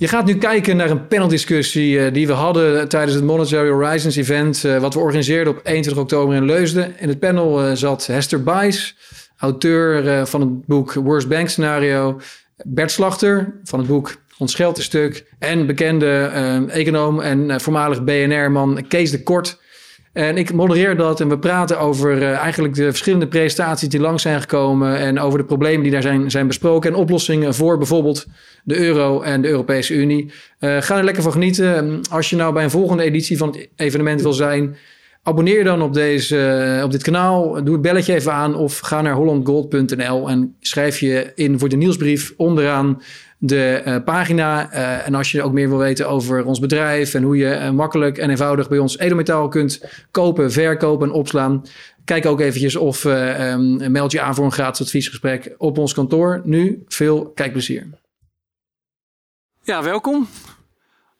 Je gaat nu kijken naar een paneldiscussie uh, die we hadden tijdens het Monetary Horizons event, uh, wat we organiseerden op 21 oktober in Leusden. In het panel uh, zat Hester Bice, auteur van het boek Worst Bank Scenario, Bert Slachter van het boek Ons Geld Stuk en bekende econoom en voormalig BNR-man Kees de Kort. En ik modereer dat en we praten over uh, eigenlijk de verschillende prestaties die langs zijn gekomen. En over de problemen die daar zijn, zijn besproken. En oplossingen voor bijvoorbeeld de euro en de Europese Unie. Uh, ga er lekker van genieten. Als je nou bij een volgende editie van het evenement wil zijn. Abonneer dan op, deze, uh, op dit kanaal. Doe het belletje even aan of ga naar hollandgold.nl en schrijf je in voor de nieuwsbrief onderaan de uh, pagina. Uh, en als je ook meer wil weten over ons bedrijf en hoe je uh, makkelijk en eenvoudig bij ons edelmetaal kunt kopen, verkopen en opslaan. Kijk ook eventjes of um, meld je aan voor een gratis adviesgesprek op ons kantoor. Nu veel kijkplezier. Ja, welkom.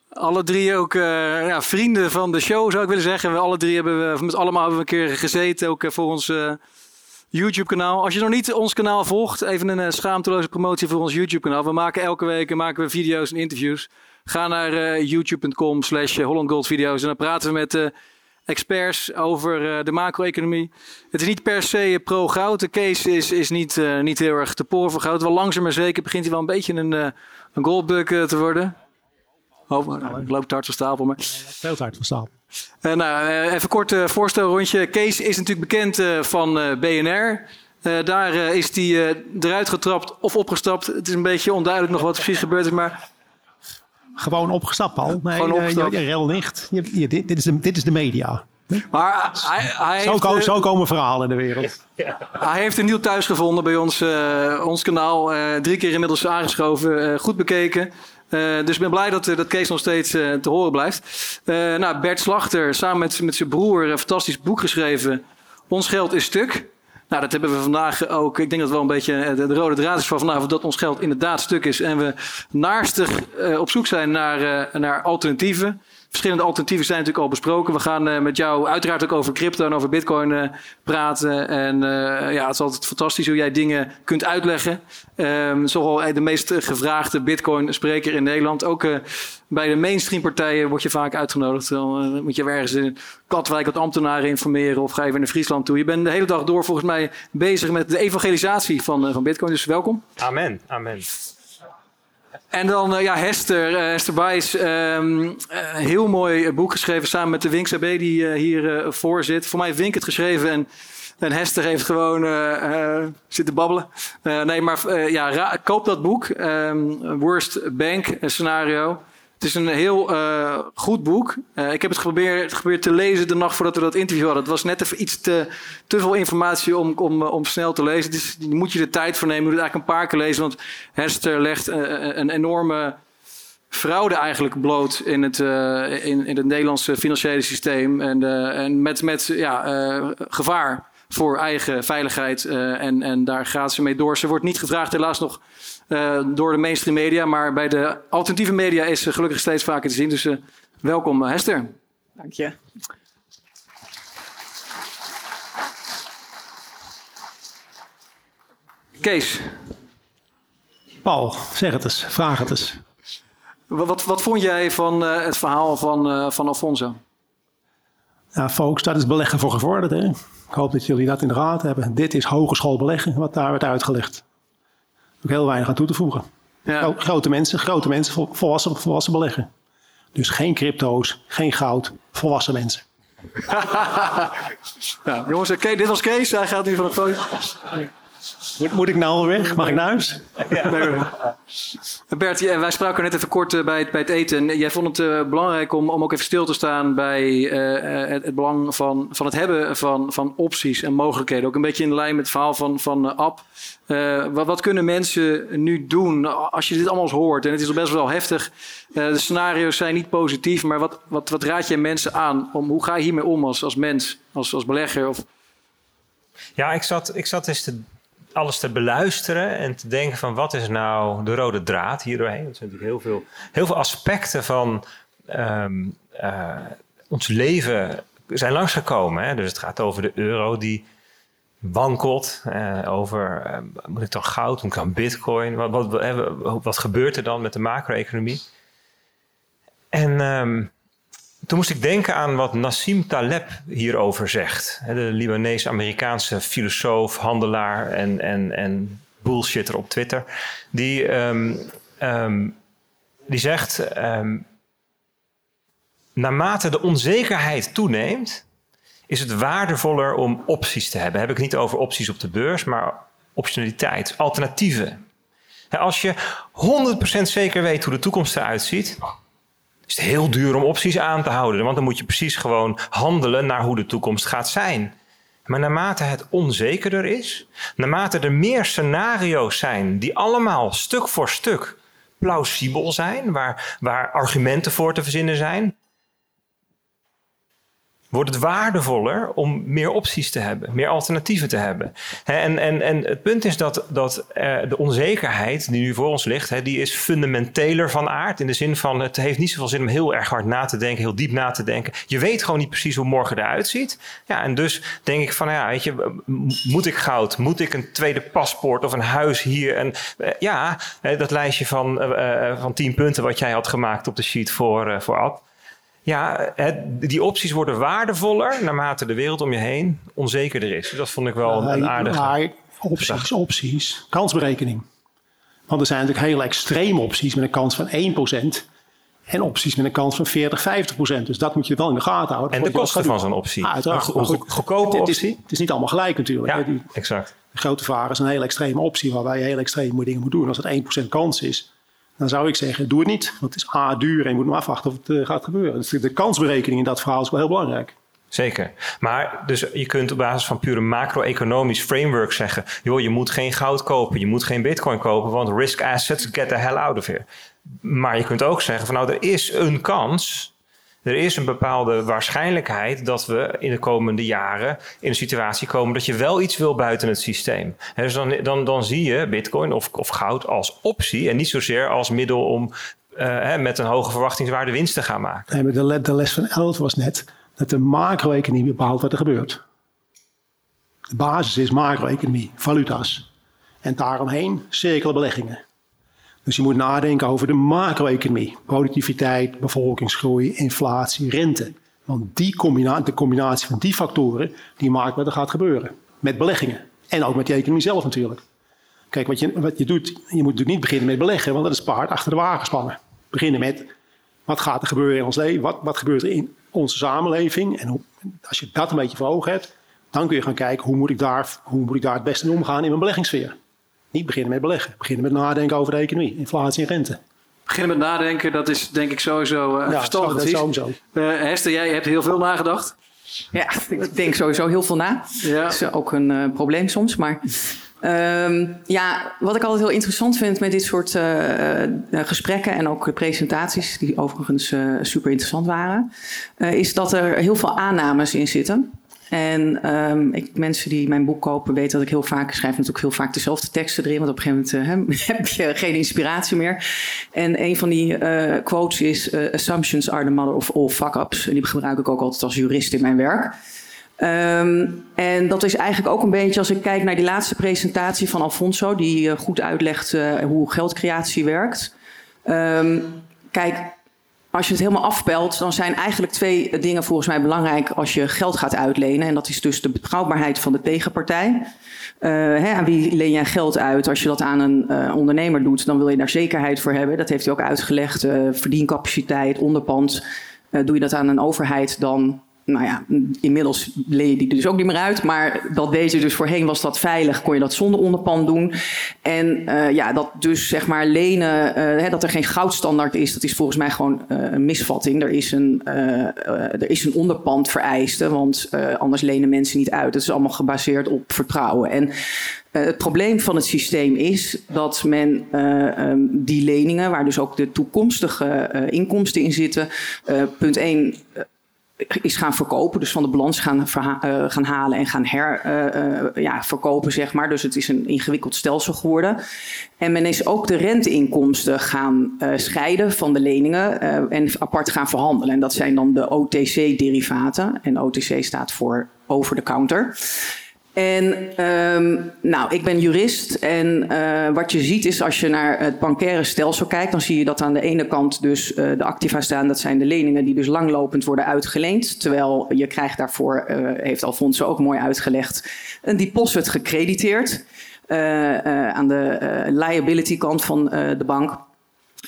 Alle drie ook ja, vrienden van de show zou ik willen zeggen. We alle drie hebben we met allemaal hebben we een keer gezeten, ook voor ons YouTube-kanaal. Als je nog niet ons kanaal volgt, even een uh, schaamteloze promotie voor ons YouTube-kanaal. We maken elke week maken we video's en interviews. Ga naar uh, youtube.com slash hollandgoldvideo's en dan praten we met experts over de macro-economie. Het is niet per se pro-goud. De case is, is niet, niet heel erg te poren voor goud. Wel langzaam maar zeker begint hij wel een beetje een, een goldbug te worden. Oh, nou, ik loop te hard van stapel. Maar... Veel te hard van stapel. Uh, nou, uh, even kort uh, voorstelrondje. Kees is natuurlijk bekend van BNR. daar is hij eruit getrapt of opgestapt. Het is een beetje onduidelijk nog wat precies gebeurd is, maar... Gewoon opgestapt, al. Nee, Gewoon opgestapt. Je, je, licht. Je, dit, dit, is de, dit is de media. Maar hij, hij zo, heeft, zo, komen verhalen in de wereld. Hij heeft een nieuw thuis gevonden bij ons, ons kanaal. drie keer inmiddels aangeschoven. goed bekeken. Uh, dus ik ben blij dat, dat Kees nog steeds uh, te horen blijft. Uh, nou, Bert Slachter, samen met, met zijn broer, een fantastisch boek geschreven. Ons geld is stuk. Nou, dat hebben we vandaag ook. Ik denk dat wel een beetje de, de rode draad is van vandaag. Dat ons geld inderdaad stuk is. En we naarstig op zoek zijn naar, naar alternatieven. Verschillende alternatieven zijn natuurlijk al besproken. We gaan uh, met jou uiteraard ook over crypto en over bitcoin uh, praten. En uh, ja, het is altijd fantastisch hoe jij dingen kunt uitleggen. Um, de meest gevraagde bitcoin spreker in Nederland. Ook bij de mainstream partijen word je vaak uitgenodigd. Dan moet je ergens in Katwijk wat ambtenaren informeren of ga je weer naar Friesland toe. Je bent de hele dag door volgens mij bezig met de evangelisatie van, van bitcoin. Dus welkom. Amen, amen. En dan uh, ja, Hester, uh, Hester Bijs, um, uh, heel mooi boek geschreven samen met de Wink AB die hier voor zit. Voor mij heeft Wink het geschreven en, Hester heeft gewoon zitten babbelen. nee, maar ja, koop dat boek, um, Worst Bank Scenario. Het is een heel uh, goed boek. Uh, ik heb het geprobeerd, te lezen de nacht voordat we dat interview hadden. Het was net even iets te, te veel informatie om, om, om snel te lezen. Dus moet je de tijd voor nemen. Je moet het eigenlijk een paar keer lezen. Want Hester legt een enorme fraude eigenlijk bloot in het, in, in het Nederlandse financiële systeem. En, en met, met ja, gevaar voor eigen veiligheid. en, en daar gaat ze mee door. Ze wordt niet gevraagd helaas nog door de mainstream media. Maar bij de alternatieve media is ze gelukkig steeds vaker te zien. Dus uh, welkom uh, Hester. Dank je. Kees. Paul, zeg het eens. Vraag het eens. Wat, wat, wat vond jij van het verhaal van, van Alfonso? Ja, folks, dat is beleggen voor gevorderd. Hè? Ik hoop dat jullie dat in de gaten hebben. Dit is hogeschool beleggen, wat daar werd uitgelegd ook heel weinig aan toe te voegen. Ja. Grote mensen, grote mensen, volwassen, volwassen beleggen. Dus geen crypto's, geen goud, volwassen mensen. ja, jongens, okay, dit was Kees. Hij gaat nu van de foto. Moet, moet ik nou weg? Mag ik naar huis? Bert, wij spraken net even kort eh, bij het, bij het eten. Jij vond het uh, belangrijk om, om ook even stil te staan bij uh, het, het, belang van, van het hebben van, van opties en mogelijkheden. Ook een beetje in lijn met het verhaal van, van App. wat, wat kunnen mensen nu doen als je dit allemaal eens hoort? En het is best wel heftig. de scenario's zijn niet positief, maar wat, wat, wat raad je mensen aan? Om, hoe ga je hiermee om als, als mens, als, als belegger? Of... Ja, ik zat, ik zat eens te alles te beluisteren en te denken van wat is nou de rode draad hier doorheen. Er zijn natuurlijk heel veel, heel veel aspecten van um, uh, ons leven zijn langsgekomen. Hè? Dus het gaat over de euro die wankelt. Uh, over uh, moet ik dan goud, moet ik bitcoin? Wat, wat, wat, wat, gebeurt er dan met de macro-economie? En ehm, toen moest ik denken aan wat Nassim Taleb hierover zegt. De Libanees-Amerikaanse filosoof, handelaar en, en, en bullshitter op Twitter. Die, ehm, ehm, die zegt: naarmate de onzekerheid toeneemt, is het waardevoller om opties te hebben. Heb ik niet over opties op de beurs, maar optionaliteit, alternatieven. Als je 100% zeker weet hoe de toekomst eruit ziet, is het heel duur om opties aan te houden. Want dan moet je precies gewoon handelen naar hoe de toekomst gaat zijn. Maar naarmate het onzekerder is, naarmate er meer scenario's zijn die allemaal stuk voor stuk plausibel zijn, waar, waar argumenten voor te verzinnen zijn, wordt het waardevoller om meer opties te hebben, meer alternatieven te hebben. En, en, en het punt is dat, dat uh, de onzekerheid die nu voor ons ligt, die is fundamenteler van aard. In de zin van het heeft niet zoveel zin om heel erg hard na te denken, heel diep na te denken. Je weet gewoon niet precies hoe morgen eruit ziet. Ja, en dus denk ik van, ja, weet je, moet ik goud? Moet ik een tweede paspoort of een huis hier? En uh, ja, dat lijstje van, uh, van tien punten wat jij had gemaakt op de sheet voor, voor Ad ja, die opties worden waardevoller naarmate de wereld om je heen onzekerder is. Dus dat vond ik wel een aardige... Maar opties, opties, kansberekening. Want er zijn natuurlijk hele extreme opties met een kans van 1%. En opties met een kans van 40, 50 procent. Dus dat moet je wel in de gaten houden. En de kosten van zo'n optie. Ah, uiteraard. Een goedkope optie. Het is, niet allemaal gelijk natuurlijk. Ja, exact. De grote vraag is een hele extreme optie waarbij je hele extreme dingen moet doen. Als het 1% kans is, dan zou ik zeggen, doe het niet. Want het is A, duur en je moet maar afwachten of het uh, gaat gebeuren. Dus de kansberekening in dat verhaal is wel heel belangrijk. Zeker. Maar dus je kunt op basis van pure macro-economisch framework zeggen... joh, je moet geen goud kopen, je moet geen bitcoin kopen... want risk assets, get the hell out of here. Maar je kunt ook zeggen van nou, er is een kans er is een bepaalde waarschijnlijkheid dat we in de komende jaren in een situatie komen dat je wel iets wil buiten het systeem. dus dan, dan, dan zie je bitcoin of, of goud als optie en niet zozeer als middel om uh, met een hoge verwachtingswaarde winst te gaan maken. Nee, de, les van Elf was net dat de macro-economie bepaalt wat er gebeurt. De basis is macro-economie, valuta's. En daaromheen cirkelbeleggingen. Dus je moet nadenken over de macro-economie. Productiviteit, bevolkingsgroei, inflatie, rente. Want die combinatie, de combinatie van die factoren, die maakt wat er gaat gebeuren. Met beleggingen. En ook met die economie zelf natuurlijk. Kijk, wat je, wat je doet, je moet natuurlijk niet beginnen met beleggen, want dat is paard achter de wagen spannen. Beginnen met, wat gaat er gebeuren in ons leven? Wat, wat gebeurt er in onze samenleving? En hoe, als je dat een beetje voor ogen hebt, dan kun je gaan kijken, hoe moet ik daar, hoe moet ik daar het beste in omgaan in mijn beleggingssfeer? Niet beginnen met beleggen. Beginnen met nadenken over de economie, inflatie en rente. Beginnen met nadenken, dat is denk ik sowieso uh, ja, verstandig. Dat is zo. Uh, Hester, jij hebt heel veel nagedacht. Ja, ik denk sowieso heel veel na. Ja. Dat is ook een uh, probleem soms. Maar um, ja, wat ik altijd heel interessant vind met dit soort uh, gesprekken en ook presentaties, die overigens super interessant waren, is dat er heel veel aannames in zitten. En um, ik, mensen die mijn boek kopen weten dat ik heel vaak schrijf natuurlijk heel vaak dezelfde teksten erin. Want op een gegeven moment uh, heb je geen inspiratie meer. En een van die uh, quotes is: uh, Assumptions are the mother of all fuck-ups. En die gebruik ik ook altijd als jurist in mijn werk. Um, en dat is eigenlijk ook een beetje als ik kijk naar die laatste presentatie van Alfonso, die goed uitlegt hoe geldcreatie werkt. Um, kijk, als je het helemaal afpelt, dan zijn eigenlijk twee dingen volgens mij belangrijk als je geld gaat uitlenen. En dat is dus de betrouwbaarheid van de tegenpartij. Uh, hè, aan wie leen jij geld uit? Als je dat aan een uh, ondernemer doet, dan wil je daar zekerheid voor hebben. Dat heeft hij ook uitgelegd. Uh, verdiencapaciteit, onderpand. doe je dat aan een overheid, dan nou ja, inmiddels leen je die dus ook niet meer uit. Maar dat deze dus voorheen was dat veilig, kon je dat zonder onderpand doen. En uh, ja, dat dus zeg maar lenen, uh, hè, dat er geen goudstandaard is, dat is volgens mij gewoon uh, een misvatting. Er is een, er is een onderpand vereiste, want anders lenen mensen niet uit. Het is allemaal gebaseerd op vertrouwen. En het probleem van het systeem is dat men um, die leningen, waar dus ook de toekomstige inkomsten in zitten, punt 1 is gaan verkopen. Dus van de balans gaan, uh, gaan halen en gaan her, uh, uh, ja, verkopen, zeg maar. Dus het is een ingewikkeld stelsel geworden. En men is ook de renteinkomsten gaan scheiden van de leningen en apart gaan verhandelen. En dat zijn dan de OTC-derivaten. En OTC staat voor over the counter. En ehm, nou, ik ben jurist en uh, wat je ziet is als je naar het bankaire stelsel kijkt, dan zie je dat aan de ene kant dus uh, de activa staan, dat zijn de leningen die dus langlopend worden uitgeleend. Terwijl je krijgt daarvoor, uh, heeft Alfonso ook mooi uitgelegd, een deposit gecrediteerd aan de liability kant van de bank.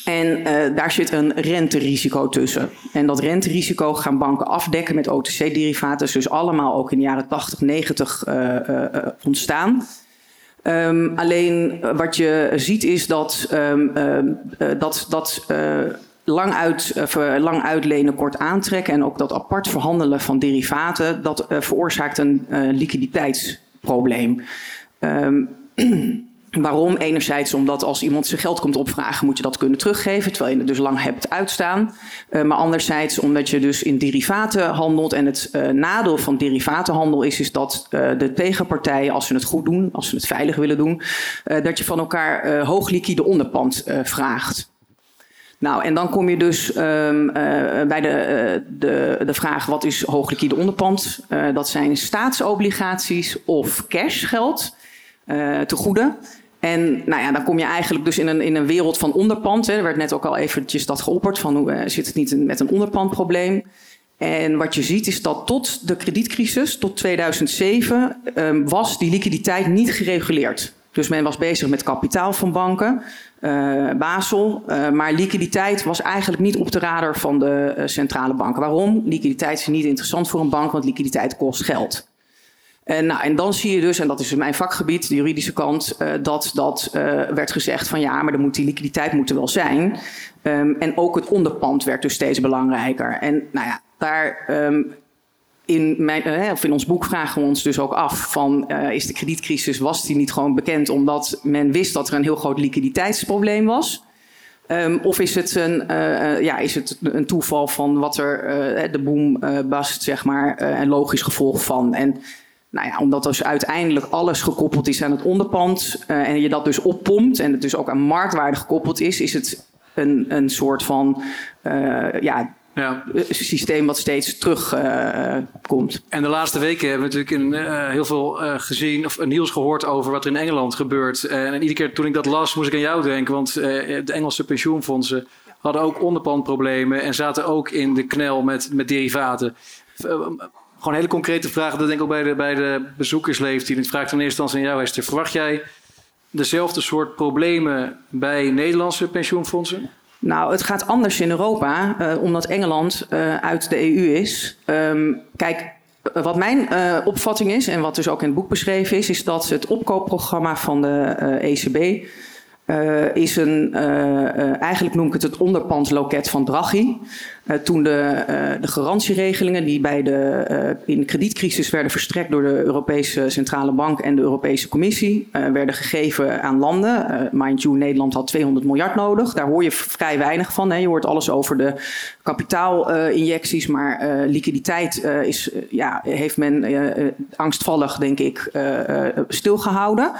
En uh, daar zit een renterisico tussen. En dat renterisico gaan banken afdekken met OTC-derivaten. Dus allemaal ook in de jaren 80, 90 uh, uh, ontstaan. Um, alleen wat je ziet is dat um, dat, dat lang, uit, lang uitlenen, kort aantrekken... en ook dat apart verhandelen van derivaten... dat veroorzaakt een liquiditeitsprobleem. Um, Waarom? Enerzijds omdat als iemand zijn geld komt opvragen, moet je dat kunnen teruggeven, terwijl je het dus lang hebt uitstaan. Uh, maar anderzijds omdat je dus in derivaten handelt. En het uh, nadeel van derivatenhandel is, is dat uh, de tegenpartijen, als ze het goed doen, als ze het veilig willen doen, dat je van elkaar hoog liquide onderpand vraagt. Nou, en dan kom je dus um, bij de, de, de vraag: wat is hoog liquide onderpand? dat zijn staatsobligaties of cashgeld. te goede. En nou ja, dan kom je eigenlijk dus in een, in een wereld van onderpand. Hè. Er werd net ook al eventjes dat geopperd van hoe uh, zit het niet met een onderpandprobleem. En wat je ziet is dat tot de kredietcrisis, tot 2007, um, was die liquiditeit niet gereguleerd. Dus men was bezig met kapitaal van banken, uh, Basel. Uh, maar liquiditeit was eigenlijk niet op de radar van de centrale banken. Waarom? Liquiditeit is niet interessant voor een bank, want liquiditeit kost geld. En, nou, en dan zie je dus, en dat is mijn vakgebied, de juridische kant, uh, dat dat uh, werd gezegd van ja, maar dan moet die liquiditeit moet er wel zijn. Um, en ook het onderpand werd dus steeds belangrijker. En nou ja, daar um, in, mijn, uh, of in ons boek vragen we ons dus ook af van is de kredietcrisis, was die niet gewoon bekend omdat men wist dat er een heel groot liquiditeitsprobleem was? Um, of is het, een, uh, ja, is het een toeval van wat er uh, de boom bast, zeg maar, een logisch gevolg van? En nou ja, omdat dus uiteindelijk alles gekoppeld is aan het onderpand uh, en je dat dus oppompt en het dus ook aan marktwaarde gekoppeld is, is het een, een soort van uh, ja, ja. systeem wat steeds terugkomt. Uh, en de laatste weken hebben we natuurlijk in, uh, heel veel uh, gezien of nieuws gehoord over wat er in Engeland gebeurt. en iedere keer toen ik dat las, moest ik aan jou denken, want de Engelse pensioenfondsen hadden ook onderpandproblemen en zaten ook in de knel met, met derivaten. Gewoon hele concrete vragen, dat denk ik ook bij de, bij de bezoekers leeft. Die vraagt in eerste instantie aan jou, Esther. Verwacht jij dezelfde soort problemen bij Nederlandse pensioenfondsen? Nou, het gaat anders in Europa, uh, omdat Engeland uh, uit de EU is. Um, kijk, wat mijn uh, opvatting is, en wat dus ook in het boek beschreven is, is dat het opkoopprogramma van de ECB uh, is een, uh, uh, eigenlijk noem ik het het onderpandloket van Draghi. toen de, de garantieregelingen die bij de, in de kredietcrisis werden verstrekt door de Europese Centrale Bank en de Europese Commissie, werden gegeven aan landen. mind you, Nederland had 200 miljard nodig. Daar hoor je vrij weinig van. Hè. Je hoort alles over de kapitaalinjecties, maar liquiditeit is, ja, heeft men angstvallig, denk ik, stilgehouden.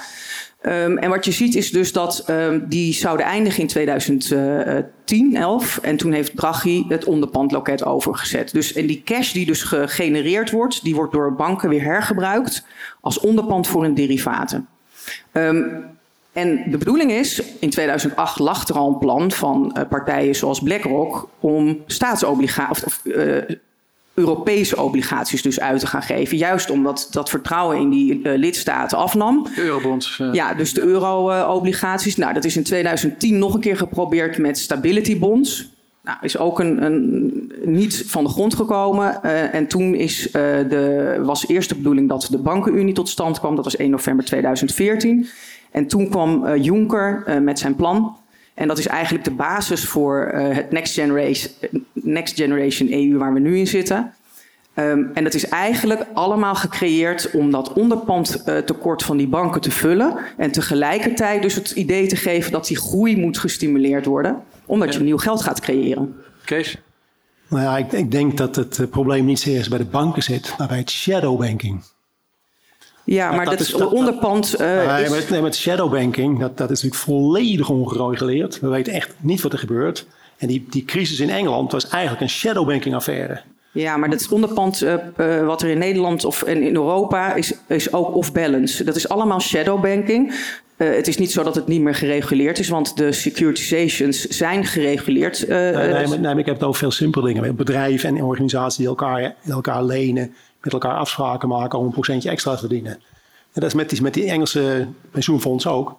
Um, en wat je ziet is dus dat um, die zouden eindigen in 2010, 11. En toen heeft Draghi het onderpandloket overgezet. Dus, en die cash die dus gegenereerd wordt, die wordt door banken weer hergebruikt als onderpand voor hun derivaten. Um, en de bedoeling is, in 2008 lag er al een plan van uh, partijen zoals BlackRock om staatsobligaties, of, uh, Europese obligaties dus uit te gaan geven. Juist omdat dat vertrouwen in die uh, lidstaten afnam. De eurobonds. Uh. Ja, dus de euro-obligaties. nou, dat is in 2010 nog een keer geprobeerd met stability bonds. Nou, is ook een, een, niet van de grond gekomen. Uh, en toen is, de, was eerst de bedoeling dat de bankenunie tot stand kwam. Dat was 1 november 2014. En toen kwam Juncker met zijn plan. En dat is eigenlijk de basis voor uh, het Next Generation, Next Generation EU waar we nu in zitten. Um, en dat is eigenlijk allemaal gecreëerd om dat onderpandtekort uh, van die banken te vullen. En tegelijkertijd dus het idee te geven dat die groei moet gestimuleerd worden. Omdat ja. je nieuw geld gaat creëren. Kees? Nou ja, ik, ik denk dat het uh, probleem niet zozeer bij de banken zit, maar bij het shadowbanking. Ja, maar dat, dat is onderpand. Uh, nee, is... met, nee, met shadowbanking, dat, dat is natuurlijk volledig ongereguleerd. We weten echt niet wat er gebeurt. En die, die crisis in Engeland was eigenlijk een shadowbanking-affaire. Ja, maar dat onderpand uh, wat er in Nederland of in, in Europa is, is ook off-balance. Dat is allemaal shadowbanking. Uh, het is niet zo dat het niet meer gereguleerd is, want de securitizations zijn gereguleerd. Nee, nee, nee, maar ik heb het over veel simpele dingen. Bedrijven en organisaties die elkaar, elkaar lenen, met elkaar afspraken maken om een procentje extra te verdienen. En dat is met die, met die Engelse pensioenfonds ook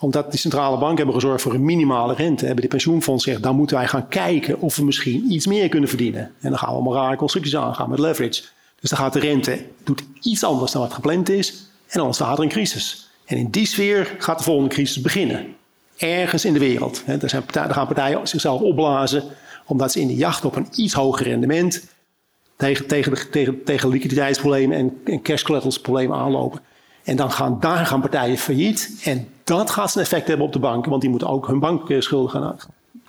omdat de centrale banken hebben gezorgd voor een minimale rente, hebben de pensioenfonds gezegd, dan moeten wij gaan kijken of we misschien iets meer kunnen verdienen. En dan gaan we allemaal rare constructies aangaan met leverage. Dus dan gaat de rente, doet iets anders dan wat gepland is, en dan ontstaat er een crisis. En in die sfeer gaat de volgende crisis beginnen. Ergens in de wereld. Daar, zijn gaan partijen zichzelf opblazen, omdat ze in de jacht op een iets hoger rendement tegen, tegen, de, tegen, tegen liquiditeitsproblemen en, en cash aanlopen. En dan gaan, daar gaan partijen failliet. En dat gaat zijn effect hebben op de banken, want die moeten ook hun bankschulden gaan,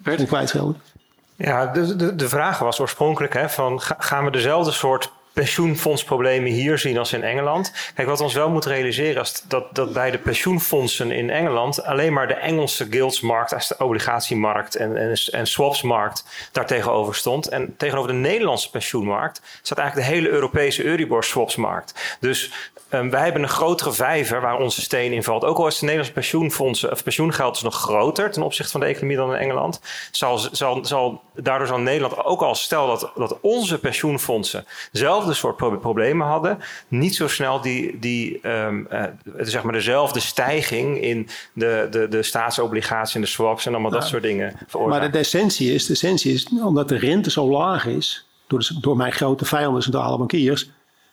gaan kwijtschelden. Ja, de, de, de vraag was oorspronkelijk hè, van gaan we dezelfde soort pensioenfondsproblemen hier zien als in Engeland. Kijk, wat ons wel moet realiseren is dat, dat bij de pensioenfondsen in Engeland alleen maar de Engelse guildsmarkt, als de obligatiemarkt en, en, en swapsmarkt daar tegenover stond. En tegenover de Nederlandse pensioenmarkt staat eigenlijk de hele Europese Euribor swapsmarkt. Dus um, wij hebben een grotere vijver waar onze steen in valt. Ook al is de Nederlandse pensioenfondsen of pensioengeld is nog groter ten opzichte van de economie dan in Engeland, zal, zal, zal daardoor zal Nederland ook al stel dat, dat onze pensioenfondsen zelf dezelfde soort problemen hadden, niet zo snel die, die um, uh, zeg maar dezelfde stijging in de, de, de staatsobligaties en de swaps en allemaal dat soort dingen veroorzaken. Maar de, essentie is, de essentie is, omdat de rente zo laag is, door, de, door mijn grote vijanden, centrale bankiers,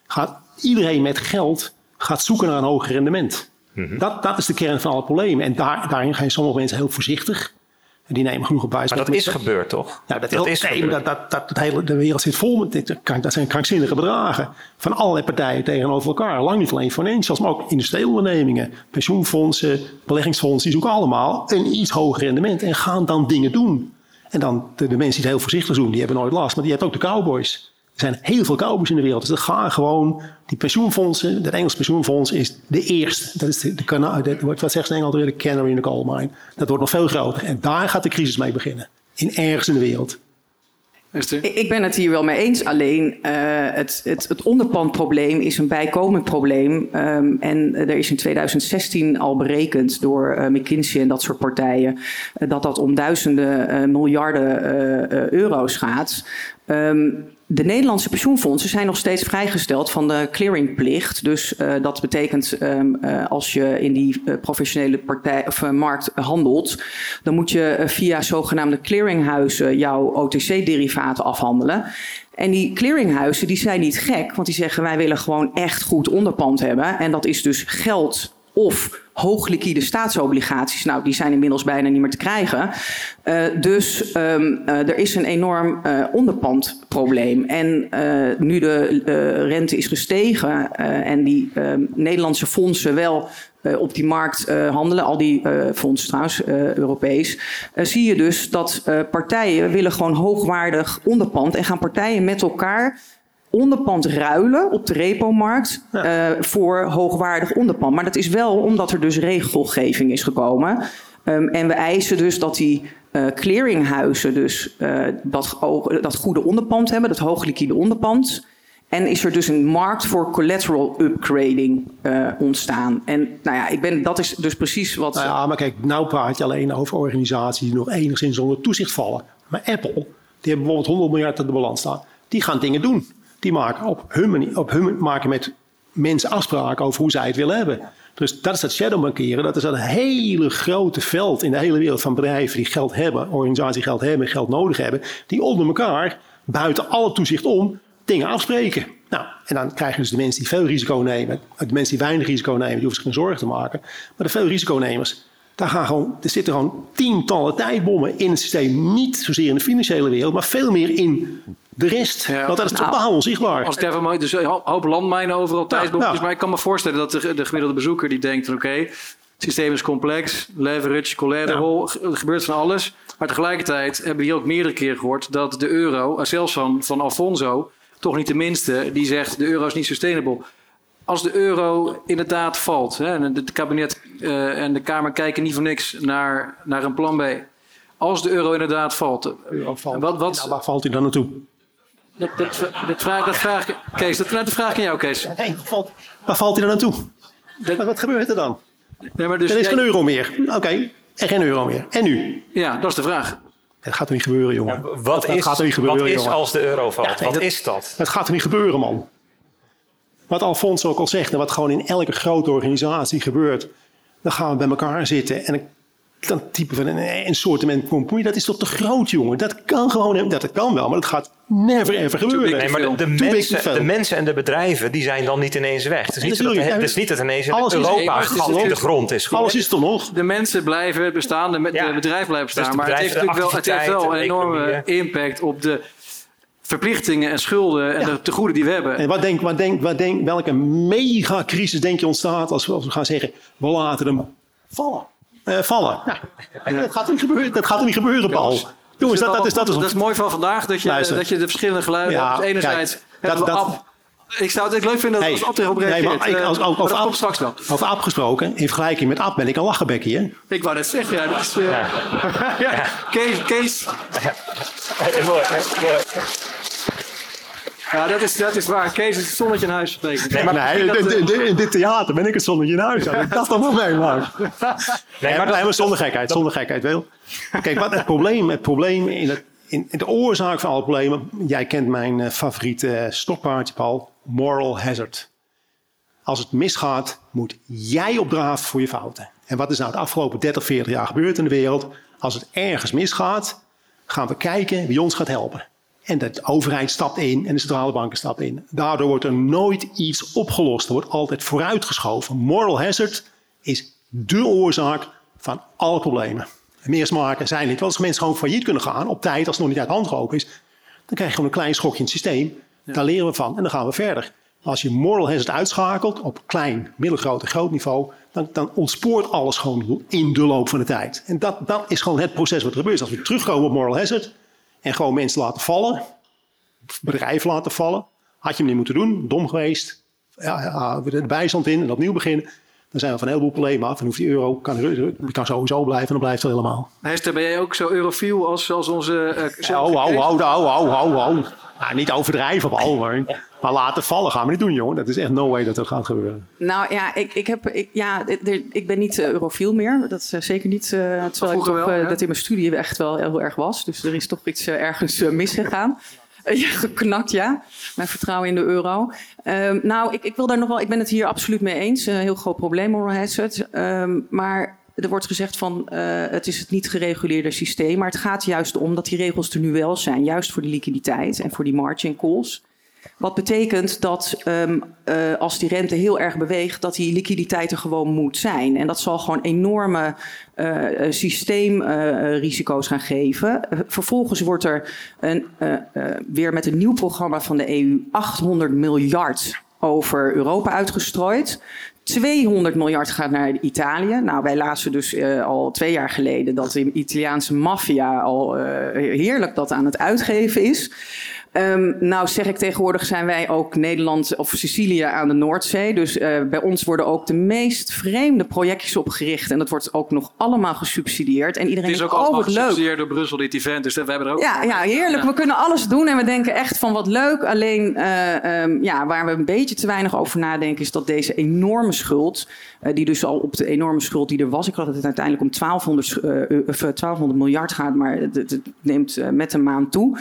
gaat iedereen met geld gaat zoeken naar een hoger rendement. Mhm. dat, dat is de kern van alle problemen. En daar, daarin gaan sommige mensen heel voorzichtig die nemen genoeg op Maar dat is gebeurd, toch? Ja, dat, dat is nee, dat, dat, dat, dat hele, de wereld zit vol met dit. Dat zijn krankzinnige bedragen. Van allerlei partijen tegenover elkaar. Lang niet alleen financials, maar ook industriële ondernemingen. Pensioenfondsen, beleggingsfondsen. Die zoeken allemaal een iets hoger rendement. En gaan dan dingen doen. En dan de, de mensen die het heel voorzichtig doen, die hebben nooit last. Maar die hebt ook de cowboys. Er zijn heel veel cowboys in de wereld. Dus dat gaan gewoon, die pensioenfondsen, dat Engelse pensioenfonds is de eerste. Dat is de, de, de, wat zegt ze in Engeland, de canary in the coal mine. Dat wordt nog veel groter. En daar gaat de crisis mee beginnen. In ergens in de wereld. Ik ben het hier wel mee eens. Alleen uh, het, het, het, onderpandprobleem is een bijkomend probleem. Um, en er is in 2016 al berekend door uh, McKinsey en dat soort partijen uh, dat dat om duizenden miljarden euro's gaat. Um, de Nederlandse pensioenfondsen zijn nog steeds vrijgesteld van de clearingplicht. Dus uh, dat betekent um, uh, als je in die uh, professionele partij, of, markt handelt, dan moet je via zogenaamde clearinghuizen jouw OTC-derivaten afhandelen. En die clearinghuizen die zijn niet gek, want die zeggen wij willen gewoon echt goed onderpand hebben. En dat is dus geld of hoogliquide staatsobligaties. Nou, die zijn inmiddels bijna niet meer te krijgen. Uh, dus um, er is een enorm uh, onderpandprobleem. En nu de rente is gestegen en die ehm, Nederlandse fondsen wel op die markt handelen, al die fondsen trouwens, Europees, zie je dus dat partijen willen gewoon hoogwaardig onderpand en gaan partijen met elkaar onderpand ruilen op de repo-markt ja. uh, voor hoogwaardig onderpand. Maar dat is wel omdat er dus regelgeving is gekomen. Um, en we eisen dus dat die uh, clearinghuizen dus uh, dat, dat goede onderpand hebben, dat hoogliquide onderpand. En is er dus een markt voor collateral upgrading uh, ontstaan. En nou ja, ik ben, dat is dus precies wat. Nou ja, maar kijk, nou praat je alleen over organisaties die nog enigszins onder toezicht vallen. Maar Apple, die hebben bijvoorbeeld 100 miljard op de balans staan. Die gaan dingen doen. Die maken op hun manier, op hun maken met mensen afspraken over hoe zij het willen hebben. Dus dat is het shadowbankeren. Dat is een hele grote veld in de hele wereld van bedrijven die geld hebben, organisaties die geld hebben, geld nodig hebben, die onder elkaar buiten alle toezicht om dingen afspreken. Nou, en dan krijg je dus de mensen die veel risico nemen, de mensen die weinig risico nemen, die hoeven zich geen zorgen te maken. Maar de veel risiconemers, daar gaan gewoon, er zitten gewoon tientallen tijdbommen in het systeem. Niet zozeer in de financiële wereld, maar veel meer in de rest, ja. want dat is totaal nou, onzichtbaar. Als ik even mooi, dus een hoop landmijnen overal, tijdboekjes. Ja, Maar ik kan me voorstellen dat de, de gemiddelde bezoeker die denkt: oké, het systeem is complex, leverage, collateral, er gebeurt van alles. Maar tegelijkertijd hebben we hier ook meerdere keren gehoord dat de euro, zelfs van, van Alfonso, toch niet de minste, die zegt: de euro is niet sustainable. Als de euro inderdaad valt, hè, en het kabinet uh, en de Kamer kijken niet voor niks naar, naar een plan B. Als de euro inderdaad valt, euro valt. Wat, wat, nou, waar valt hij dan naartoe? Dat, dat, dat, vraag, dat vraag, Kees, dat, dat vraag ik aan jou, Kees. Nee, valt, waar valt hij er naartoe? Dat, wat gebeurt er dan? Nee, maar dus er is geen euro meer. Oké, okay, er geen euro meer. En nu? Ja, dat is de vraag. Het gaat er niet gebeuren, jongen. Ja, wat dat, is, gaat er niet gebeuren, wat is als de euro valt? Ja, nee, wat dat, is dat? Het gaat er niet gebeuren, man. Wat Alfonso ook al zegt en wat gewoon in elke grote organisatie gebeurt. Dan gaan we bij elkaar zitten en dan type van een, een soortement compromis. Dat is toch te groot, jongen? Dat kan gewoon, dat kan wel, maar dat gaat never ever gebeuren. Nee, maar de, de mensen, de, mensen, en de bedrijven, die zijn dan niet ineens weg. Het is niet, dat, het, is niet dat ineens alles Europa is, in de grond is. Alles is toch nog? De mensen blijven bestaan, de, ja. de bedrijven blijven bestaan. Dus maar het heeft natuurlijk wel, het heeft wel een enorme impact op de verplichtingen en schulden en ja. de tegoeden die we hebben. En wat denk, wat denk, wat denk, welke megacrisis denk je ontstaat als we, als we gaan zeggen, we laten hem vallen? Uh, vallen. Nou, dat, gaat niet gebeuren, dat gaat er niet gebeuren, Paul. Jongens, dat, dat, is, dat, is, dat is mooi van vandaag, dat je, dat je de verschillende geluiden ja, hebt. Enerzijds kijk, dat, dat, ik zou het leuk vinden dat hey, als Ab op reageert. Nee, maar ik, als, over, over, straks wel. over Ab gesproken, in vergelijking met Ab ben ik een lachenbekje. Hè? Ik wou net zeggen, ja. Dat is, uh, ja. ja. Kees. Kees. Ja. mooi, mooi. Ja, dat is, dat is waar. Kees is het zonnetje in huis spreken. Nee, maar nee, in, in, dit theater ben ik het zonnetje in huis. Ik dacht toch wel mee, maar. Nee, maar, nee, maar zonder gekheid, zonder gekheid, wel. Kijk, wat het probleem, het probleem in, het, in, de oorzaak van alle problemen. Jij kent mijn uh, favoriete uh, stokpaardje, Paul. Moral hazard. Als het misgaat, moet jij opdraven voor je fouten. En wat is nou de afgelopen 30, 40 jaar gebeurd in de wereld? Als het ergens misgaat, gaan we kijken wie ons gaat helpen. En de overheid stapt in en de centrale banken stappen in. Daardoor wordt er nooit iets opgelost. Er wordt altijd vooruitgeschoven. Moral hazard is de oorzaak van alle problemen. En meer smaken zijn niet. Want als mensen gewoon failliet kunnen gaan op tijd, als het nog niet uit de hand gelopen is, dan krijg je gewoon een klein schokje in het systeem. Daar leren we van en dan gaan we verder. Als je moral hazard uitschakelt op klein, middelgroot en groot niveau, dan, dan ontspoort alles gewoon in de loop van de tijd. En dat, dat is gewoon het proces wat er gebeurt. Als we terugkomen op moral hazard, en gewoon mensen laten vallen. Bedrijven laten vallen. Had je hem niet moeten doen. Dom geweest. Ja, de bijstand in en opnieuw beginnen. Dan zijn we van een heleboel problemen af. En hoeft die euro kan, kan sowieso blijven. En dan blijft het helemaal. Hester, ben jij ook zo eurofiel als, als onze... Uh, hou, hou, hou, hou, hou, hou. Nou, niet overdrijven, maar, maar laten vallen gaan we niet doen, jongen. Dat is echt no way dat dat gaat gebeuren. Nou ja, ik, ik, heb, ik, ja, ik ben niet uh, eurofiel meer. Dat is uh, zeker niet, uh, terwijl ik toch, wel, ja. dat in mijn studie echt wel heel erg was. Dus er is toch iets ergens misgegaan. Ja, geknakt, ja. Mijn vertrouwen in de euro. Um, nou, ik, ik, wil daar nog wel. Ik ben het hier absoluut mee eens. Een heel groot probleem, moral hazard. Um, maar er wordt gezegd van uh, het is het niet gereguleerde systeem. Maar het gaat juist om dat die regels er nu wel zijn. Juist voor die liquiditeit en voor die margin calls. Wat betekent dat um, uh, als die rente heel erg beweegt, dat die liquiditeit er gewoon moet zijn. En dat zal gewoon enorme uh, systeemrisico's gaan geven. vervolgens wordt er een, weer met een nieuw programma van de EU 800 miljard over Europa uitgestrooid. 200 miljard gaat naar Italië. Nou, wij lazen dus al twee jaar geleden dat de Italiaanse maffia al heerlijk dat aan het uitgeven is. Um, nou zeg ik tegenwoordig zijn wij ook Nederland of Sicilië aan de Noordzee. Dus uh, bij ons worden ook de meest vreemde projectjes opgericht. En dat wordt ook nog allemaal gesubsidieerd. En iedereen het is ook oh, allemaal gesubsidieerd door Brussel, dit event. Dus we hebben er ook... Ja, ja heerlijk. We kunnen alles doen en we denken echt van wat leuk. Alleen uh, um, ja, waar we een beetje te weinig over nadenken... is dat deze enorme schuld, uh, die dus al op de enorme schuld die er was... ik had het uiteindelijk om 1200, 1200 miljard gaat, maar het, het neemt met een maand toe...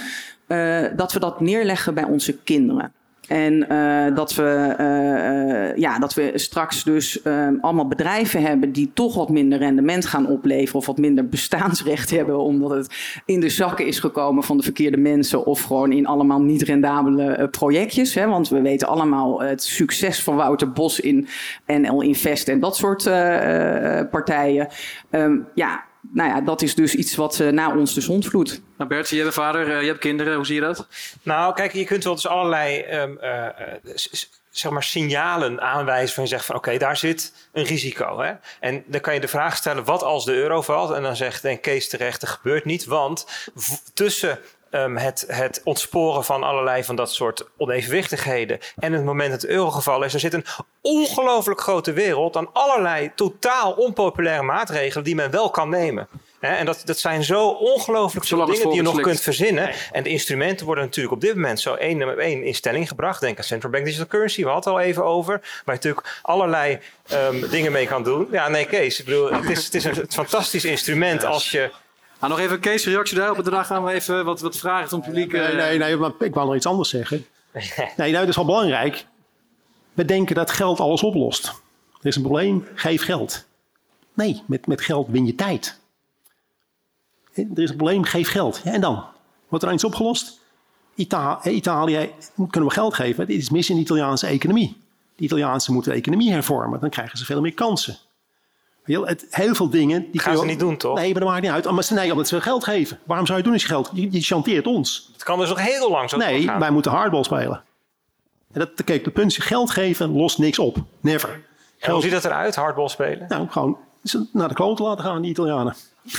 Uh, dat we dat neerleggen bij onze kinderen. En uh, dat, we, uh, ja, dat we straks dus allemaal bedrijven hebben die toch wat minder rendement gaan opleveren of wat minder bestaansrecht hebben, omdat het in de zakken is gekomen van de verkeerde mensen of gewoon in allemaal niet rendabele projectjes. Hè? Want we weten allemaal het succes van Wouter Bos in NL Invest en dat soort partijen. Um, ja, nou ja, dat is dus iets wat uh, na ons de zon vloedt. Nou Bert, je hebt een vader, uh, je hebt kinderen, hoe zie je dat? Nou, kijk, je kunt wel dus allerlei um, uh, zeg maar signalen aanwijzen van je zegt van oké, daar zit een risico. Hè? En dan kan je de vraag stellen, wat als de euro valt? En dan zegt denk Kees terecht, dat gebeurt niet, want tussen um, het, het ontsporen van allerlei van dat soort onevenwichtigheden. En het moment dat het eurogeval is, er zit een ongelooflijk grote wereld aan allerlei totaal onpopulaire maatregelen die men wel kan nemen. En dat, dat zijn zo ongelooflijk veel dingen die je nog kunt verzinnen. En de instrumenten worden natuurlijk op dit moment zo één, één in stelling gebracht. Denk aan Central Bank Digital Currency, we hadden het al even over. Waar je natuurlijk allerlei um, dingen mee kan doen. Ja, nee, Kees, ik bedoel, het is, het is een fantastisch instrument als je... Nou, nog even Kees, reactie daarop. Daarna gaan we even wat, wat vragen van het publiek. Nee, nee, nee, maar ik wou nog iets anders zeggen. nee, nou, dat is wel belangrijk. We denken dat geld alles oplost. Er is een probleem, geef geld. Nee, met, met geld win je tijd. Er is een probleem, geef geld. Ja, en dan? Wordt er iets opgelost? Ita Italië kunnen we geld geven. Dit is mis in de Italiaanse economie. De Italiaanse moeten de economie hervormen. Dan krijgen ze veel meer kansen. Heel, het, heel veel dingen... Die gaan ze niet doen, toch? Nee, maar dat maakt niet uit. Maar, nee, omdat ze geld geven. Waarom zou je doen als je geld... Je, je chanteert ons. Het kan dus nog heel lang zo Nee, wij moeten hardball spelen. En dat, kijk, de punt is, geld geven lost niks op. Never. hoe ziet dat eruit, hardball spelen? Nou, gewoon naar de kloot laten gaan, die Italianen.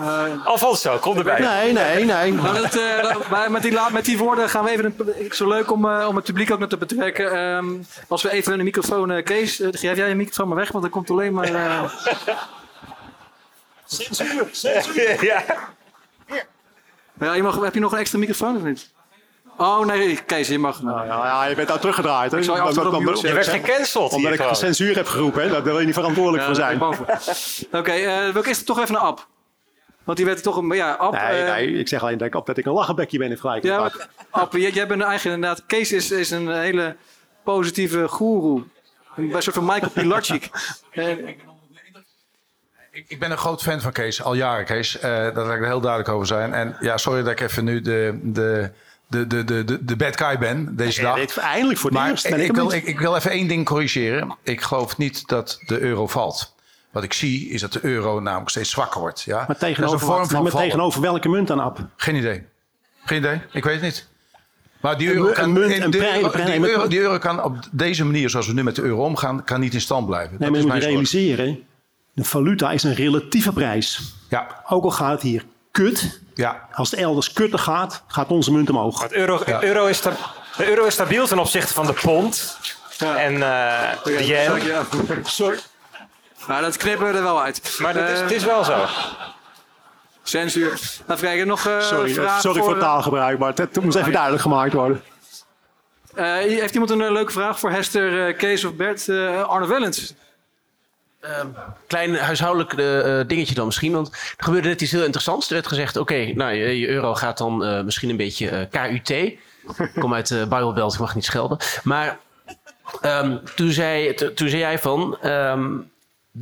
Uh, Alfonso, kom erbij. Nee, nee, nee. het, uh, met, die, met die woorden gaan we even... Een, zo leuk om, uh, om het publiek ook nog te betrekken. Um, als we even een microfoon... Uh, Kees, geef jij je microfoon maar weg, want er komt alleen maar... Censuur, censuur. Ja. ja je mag, heb je nog een extra microfoon of niet? Oh nee, Kees, je mag. Nou, ja, ja, je bent daar teruggedraaid. Hè? Dan, dan, dan, je werd gecanceld. Omdat ik censuur heb geroepen, hè? daar wil je niet verantwoordelijk voor zijn. Oké, okay, uh, wil ik eerst toch even een app? Want die werd toch een. Ja, Ab, nee, uh, nee, ik zeg alleen dat ik, dat ik een lachenbekje ben in vergelijking. Ja, Ab, jij, jij bent eigenlijk inderdaad. Kees is, is een hele positieve goeroe. Een soort van Michael Pilarczyk. Ik ben een groot fan van Kees, al jaren Kees. Uh, daar wil ik er heel duidelijk over zijn. En ja, sorry dat ik even nu de, de, de, de, de, de bad guy ben deze dag. Eindelijk voor het maar eerst. Ik, ik, wil, ik, ik, wil even één ding corrigeren. Ik geloof niet dat de euro valt. Wat ik zie is dat de euro namelijk steeds zwakker wordt. Ja? Maar tegenover, vorm maar tegenover welke munt dan, Ab? Geen idee. Geen idee. Ik weet het niet. Maar die euro, kan, munt, een die, euro, die euro kan op deze manier, zoals we nu met de euro omgaan, kan niet in stand blijven. Nee, maar je moet je realiseren, de valuta is een relatieve prijs. Ja. Ook al gaat het hier kut, ja. als het elders kutter gaat, gaat onze munt omhoog. Het euro, ja. euro is de euro is stabiel ten opzichte van de pond ja. en uh, de yen. Sorry. Nou, dat knippen we er wel uit. Maar dat is, het is wel zo. Censuur. Even kijken, nog uh, sorry, vragen sorry voor, het taalgebruik, maar het, moet even duidelijk gemaakt worden. Uh, heeft iemand een leuke vraag voor Hester, Kees of Bert? Arne Wellens. Um, klein huishoudelijk uh, dingetje dan misschien. Want er gebeurde net iets heel interessants. Er werd gezegd: oké, nou, je, je, euro gaat dan uh, misschien een beetje uh, KUT. Ik kom uit de Bijbelbelt, ik mag niet schelden. Maar um, toen, zei, toen zei jij van: um,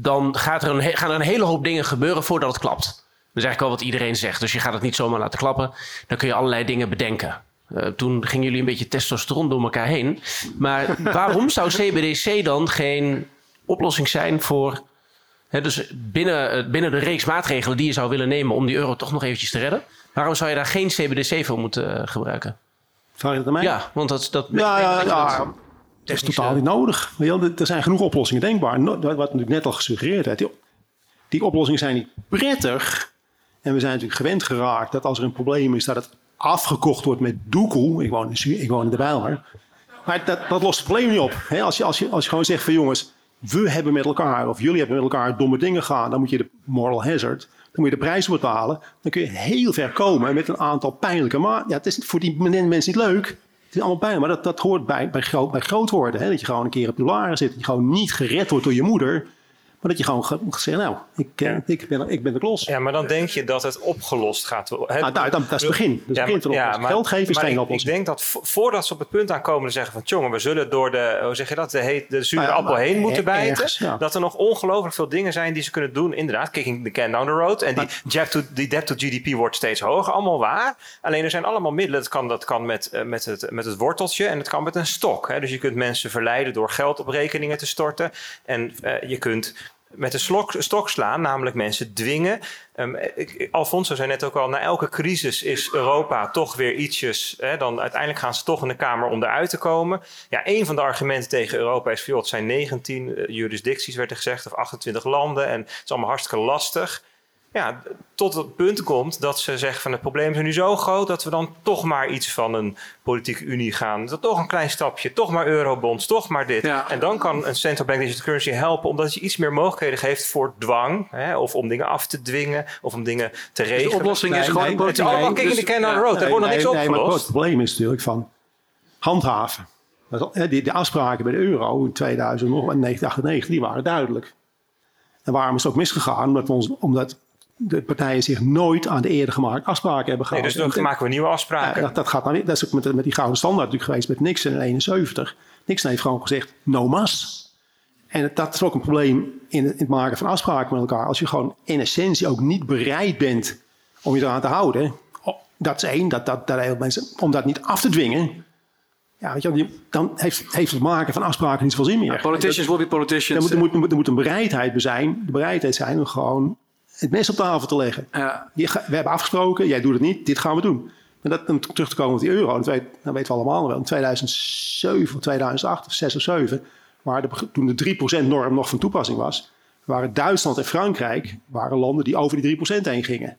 dan gaat er een, gaan er een hele hoop dingen gebeuren voordat het klapt. Dat is eigenlijk al wat iedereen zegt. Dus je gaat het niet zomaar laten klappen. Dan kun je allerlei dingen bedenken. Uh, toen gingen jullie een beetje testosteron door elkaar heen. Maar waarom zou CBDC dan geen oplossing zijn voor. Hè, dus binnen, binnen de reeks maatregelen die je zou willen nemen om die euro toch nog eventjes te redden. Waarom zou je daar geen CBDC voor moeten uh, gebruiken? Vraag je dat aan mij? Ja, want dat. dat ja, ja, ja, dat, is totaal niet nodig. Er zijn genoeg oplossingen denkbaar. Wat natuurlijk net al gesuggereerd werd. Die, oplossingen zijn niet prettig. En we zijn natuurlijk gewend geraakt dat als er een probleem is, dat het afgekocht wordt met doekoe. Ik woon in, ik woon in de Bijlmer. Maar dat, dat lost het probleem niet op. als, je, als, je, als je gewoon zegt van jongens, we hebben met elkaar, of jullie hebben met elkaar domme dingen gaan, dan moet je de moral hazard, dan moet je de prijs betalen. Dan kun je heel ver komen met een aantal pijnlijke maar Ja, het is voor die mensen niet leuk. Het is allemaal pijn, maar dat, dat hoort bij, bij, groot, bij groot worden. Hè? Dat je gewoon een keer op je laren zit. Dat je gewoon niet gered wordt door je moeder. Maar dat je gewoon gezegd, nou, ik, ja. ik, ben, ik ben de klos. Ja, maar dan denk je dat het opgelost gaat worden. Nou, dat, is het begin. Is ja, begin ja, maar, Geld geven is geen oplossing. Ik denk dat voordat ze op het punt aankomen te zeggen van... jongen, we zullen door de, hoe zeg je dat, de, heet, de zure appel heen moeten bijten. Ergens, dat er nog ongelooflijk veel dingen zijn die ze kunnen doen. Inderdaad, kicking the can down the road. En die, debt to, die debt to GDP wordt steeds hoger. Allemaal waar. Alleen er zijn allemaal middelen. Dat kan, dat kan met, uh, met, het, met het worteltje en het kan met een stok. Hè. Dus je kunt mensen verleiden door geld op rekeningen te storten. En uh, je kunt met een slok, stok slaan, namelijk mensen dwingen. Ik, Alfonso zei net ook al, na elke crisis is Europa toch weer ietsjes. Hè, dan uiteindelijk gaan ze toch in de Kamer om eruit te komen. Ja, een van de argumenten tegen Europa is: joh, het zijn 19 uh, jurisdicties, werd er gezegd, of 28 landen. En het is allemaal hartstikke lastig. Ja, tot het punt komt dat ze zeggen van het probleem is nu zo groot dat we dan toch maar iets van een politieke unie gaan. Dat toch een klein stapje, toch maar eurobonds, toch maar dit. En dan kan een central bank digital currency helpen omdat je iets meer mogelijkheden geeft voor dwang. Hè, of om dingen af te dwingen of om dingen te regelen. Dus de oplossing is gewoon nee, Het is allemaal kicking the can down the road. Er wordt nog niks opgelost. het probleem is natuurlijk van handhaven. Die, de afspraken bij de euro in 2098 die waren duidelijk. En waarom is het ook misgegaan? Omdat, we ons, omdat de partijen zich nooit aan de eerder gemaakte afspraken hebben gehouden. Nee, dus dan maken we nieuwe afspraken. Ja, dat, dat, gaat dan, dat is ook met, met die gouden standaard natuurlijk geweest met Nixon in 71. Nixon heeft gewoon gezegd, no mas. En dat is ook een probleem in het, in het maken van afspraken met elkaar. Als je gewoon in essentie ook niet bereid bent om je eraan te houden. Oh, dat is één, dat, dat, dat mensen, om dat niet af te dwingen. Ja, weet je, dan heeft, heeft het maken van afspraken niet zoveel zin meer. Ja, politicians will be politicians. Er moet, er, moet, er moet een bereidheid zijn, de bereidheid zijn om gewoon het mes op tafel te leggen. Ja. We hebben afgesproken, jij doet het niet, dit gaan we doen. En dat, om terug te komen op die euro, dat, weet, dat weten we allemaal wel. In 2007 of 2008 of 6 of 7, waar de, toen de 3% norm nog van toepassing was, waren Duitsland en Frankrijk waren landen die over die 3% heen gingen.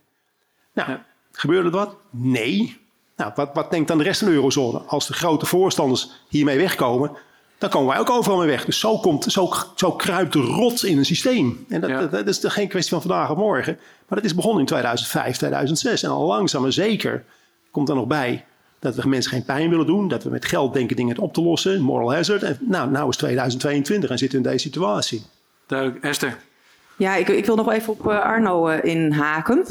Nou, ja. gebeurde dat wat? Nee. Nou, wat, wat denkt dan de rest van de eurozone? Als de grote voorstanders hiermee wegkomen, dan komen wij ook overal mee weg. Dus zo, komt, zo, zo kruipt de rot in een systeem. En dat, dat, is geen kwestie van vandaag of morgen. Maar dat is begonnen in 2005, 2006. En al langzaam maar zeker komt er nog bij dat we mensen geen pijn willen doen. Dat we met geld denken dingen op te lossen. Moral hazard. En nou, nou is 2022 en zitten we in deze situatie. Duidelijk. Esther? Ja, ik, ik, wil nog even op uh, Arno uh, inhaken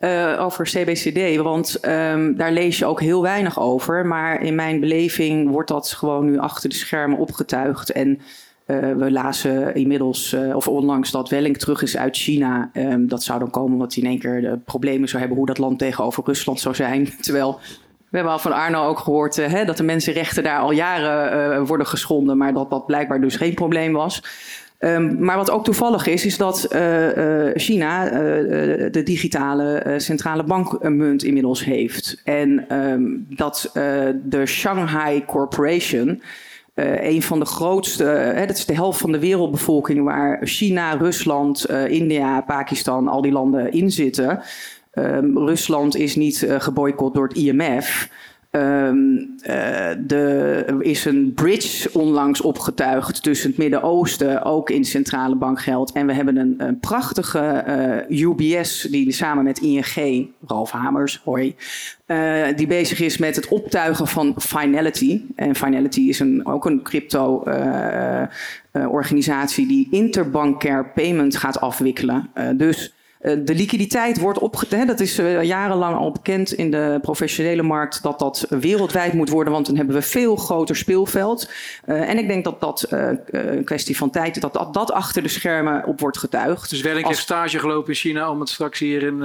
uh, over CBCD. Want um, daar lees je ook heel weinig over. Maar in mijn beleving wordt dat gewoon nu achter de schermen opgetuigd. En we lazen inmiddels, of onlangs, dat Welling terug is uit China. Um, dat zou dan komen omdat hij in één keer de problemen zou hebben hoe dat land tegenover Rusland zou zijn. Terwijl we hebben al van Arno ook gehoord hè, dat de mensenrechten daar al jaren worden geschonden. Maar dat dat blijkbaar dus geen probleem was. Um, maar wat ook toevallig is, is dat uh, uh, China uh, de digitale centrale bankmunt inmiddels heeft. En um, dat de Shanghai Corporation, een van de grootste, dat is de helft van de wereldbevolking waar China, Rusland, India, Pakistan, al die landen in zitten. Um, Rusland is niet geboycott door het IMF. Um, uh, er is een bridge onlangs opgetuigd tussen het Midden-Oosten, ook in centrale bankgeld. En we hebben een, een prachtige uh, UBS, die samen met ING, Ralf Hamers, hoi, uh, die bezig is met het optuigen van Finality. En Finality is een, ook een crypto-organisatie die interbankair payment gaat afwikkelen. dus eh, de liquiditeit wordt opgeteld. Dat is uh, jarenlang al bekend in de professionele markt dat dat wereldwijd moet worden, want dan hebben we veel groter speelveld. Uh, en ik denk dat dat een kwestie van tijd is, dat, dat dat achter de schermen op wordt getuigd. Dus Welling Als... heeft stage gelopen in China om het straks hier in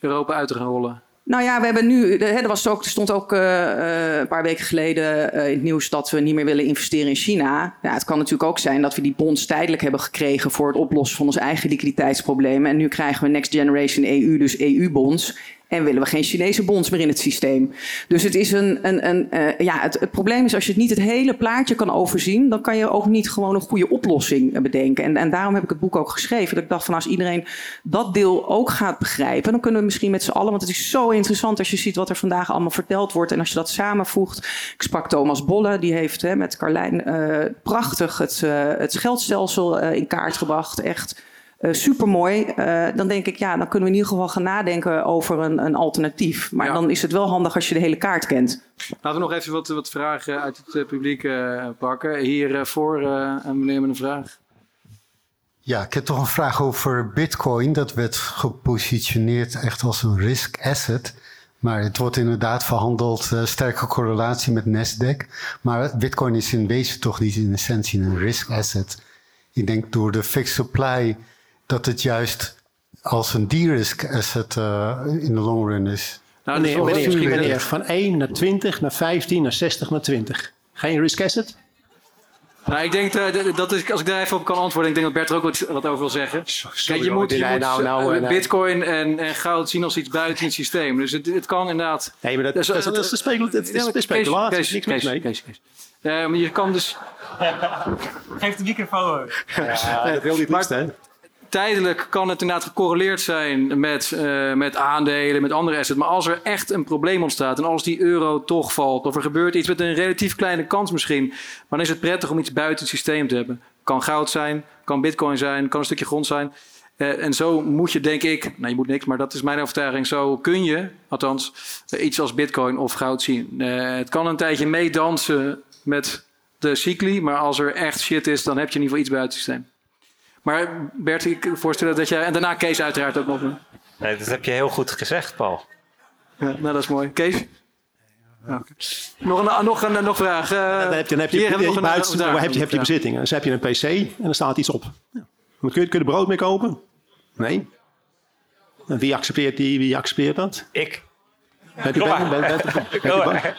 Europa uit te gaan rollen. Nou ja, we hebben nu. Er, was ook, er stond ook uh, een paar weken geleden uh, in het nieuws dat we niet meer willen investeren in China. Het kan natuurlijk ook zijn dat we die bonds tijdelijk hebben gekregen voor het oplossen van ons eigen liquiditeitsproblemen. En nu krijgen we Next Generation EU, dus EU-bonds. En willen we geen Chinese bonds meer in het systeem. Dus het is een. een, een uh, ja, het, probleem is als je het niet het hele plaatje kan overzien, dan kan je ook niet gewoon een goede oplossing bedenken. En, en daarom heb ik het boek ook geschreven. Dat ik dacht van als iedereen dat deel ook gaat begrijpen, dan kunnen we misschien met z'n allen. Want het is zo interessant als je ziet wat er vandaag allemaal verteld wordt. En als je dat samenvoegt. Ik sprak Thomas Bolle, die heeft hè, met Carlijn uh, prachtig het, uh, het geldstelsel in kaart gebracht. Echt uh, supermooi. Uh, dan denk ik, ja, dan kunnen we in ieder geval gaan nadenken over een, een alternatief. Maar ja. dan is het wel handig als je de hele kaart kent. Laten we nog even wat, wat vragen uit het uh, publiek pakken. Hier voor een meneer met een vraag. Ja, ik heb toch een vraag over Bitcoin. Dat werd gepositioneerd echt als een risk asset. Maar het wordt inderdaad verhandeld, sterke correlatie met Nasdaq. Maar Bitcoin is in wezen toch niet in essentie een risk asset. Ik denk door de fixed supply dat het juist als een de-risk asset uh, in de long run is. Nou, nee, meneer, meneer, van 1 naar 20, naar 15, naar 60, naar 20. Geen risk asset? Nou, ik denk uh, dat is, als ik daar even op kan antwoorden, ik denk dat Bert er ook wat, wat over wil zeggen. Kijk, je moet, je moet nou, nou, uh, bitcoin en, en, goud zien als iets buiten het systeem. Dus het, het kan inderdaad... Nee, maar dat, dat, dat, dat is de speculatie. Niks mee. Kees. Uh, maar je kan dus... Geef de microfoon. Ja, dat wil niet maar, hè? Tijdelijk kan het inderdaad gecorreleerd zijn met, uh, met aandelen, met andere assets. Maar als er echt een probleem ontstaat en als die euro toch valt, of er gebeurt iets met een relatief kleine kans misschien, dan is het prettig om iets buiten het systeem te hebben. Kan goud zijn, kan bitcoin zijn, kan een stukje grond zijn. Uh, en zo moet je, denk ik, nou je moet niks, maar dat is mijn overtuiging. Zo kun je, althans, uh, iets als bitcoin of goud zien. het kan een tijdje meedansen met de cycli, maar als er echt shit is, dan heb je in ieder geval iets buiten het systeem. Maar Bert, ik voorstellen dat jij... En daarna Kees uiteraard ook nog. Nee, dat heb je heel goed gezegd, Paul. Ja, nou, dat is mooi. Kees? Ja. Nog een nog een nog vraag. Uh, dan heb je, dan heb je, hier je, nog buiten, een, heb je, heb je bezittingen. Dus heb je een pc en er staat iets op. Ja. Kun, je, kun je brood mee kopen? Nee. En wie accepteert, die, wie accepteert dat? Ik. Ben je, ben, ben, ben, ben,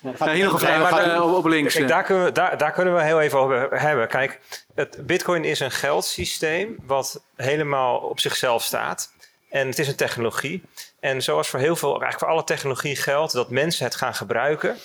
ja, hier nog een vraag uh, op, links. Kijk, daar, kunnen we, daar, daar kunnen we heel even over hebben. Kijk, het Bitcoin is een geldsysteem wat helemaal op zichzelf staat. En het is een technologie. En zoals voor heel veel, eigenlijk voor alle technologie geldt, dat mensen het gaan gebruiken.